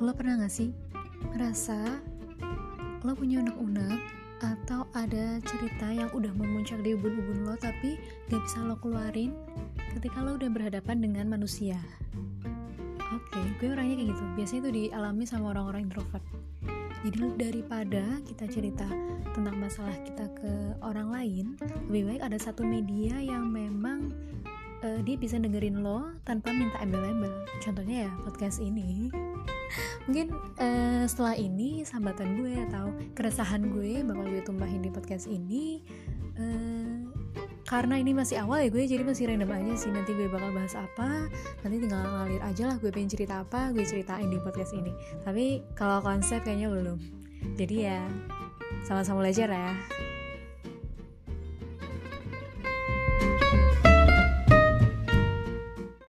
lo pernah gak sih ngerasa lo punya unek-unek atau ada cerita yang udah memuncak di ubun-ubun lo tapi gak bisa lo keluarin ketika lo udah berhadapan dengan manusia? Oke okay, gue orangnya kayak gitu. Biasanya itu dialami sama orang-orang introvert. Jadi daripada kita cerita tentang masalah kita ke orang lain lebih baik ada satu media yang memang uh, dia bisa dengerin lo tanpa minta embel-embel. Contohnya ya podcast ini mungkin uh, setelah ini sambatan gue atau keresahan gue bakal gue tumbahin di podcast ini. Uh, karena ini masih awal ya gue jadi masih random aja sih nanti gue bakal bahas apa. Nanti tinggal ngalir aja lah gue pengen cerita apa gue ceritain di podcast ini. Tapi kalau konsep kayaknya belum. Jadi ya sama-sama belajar ya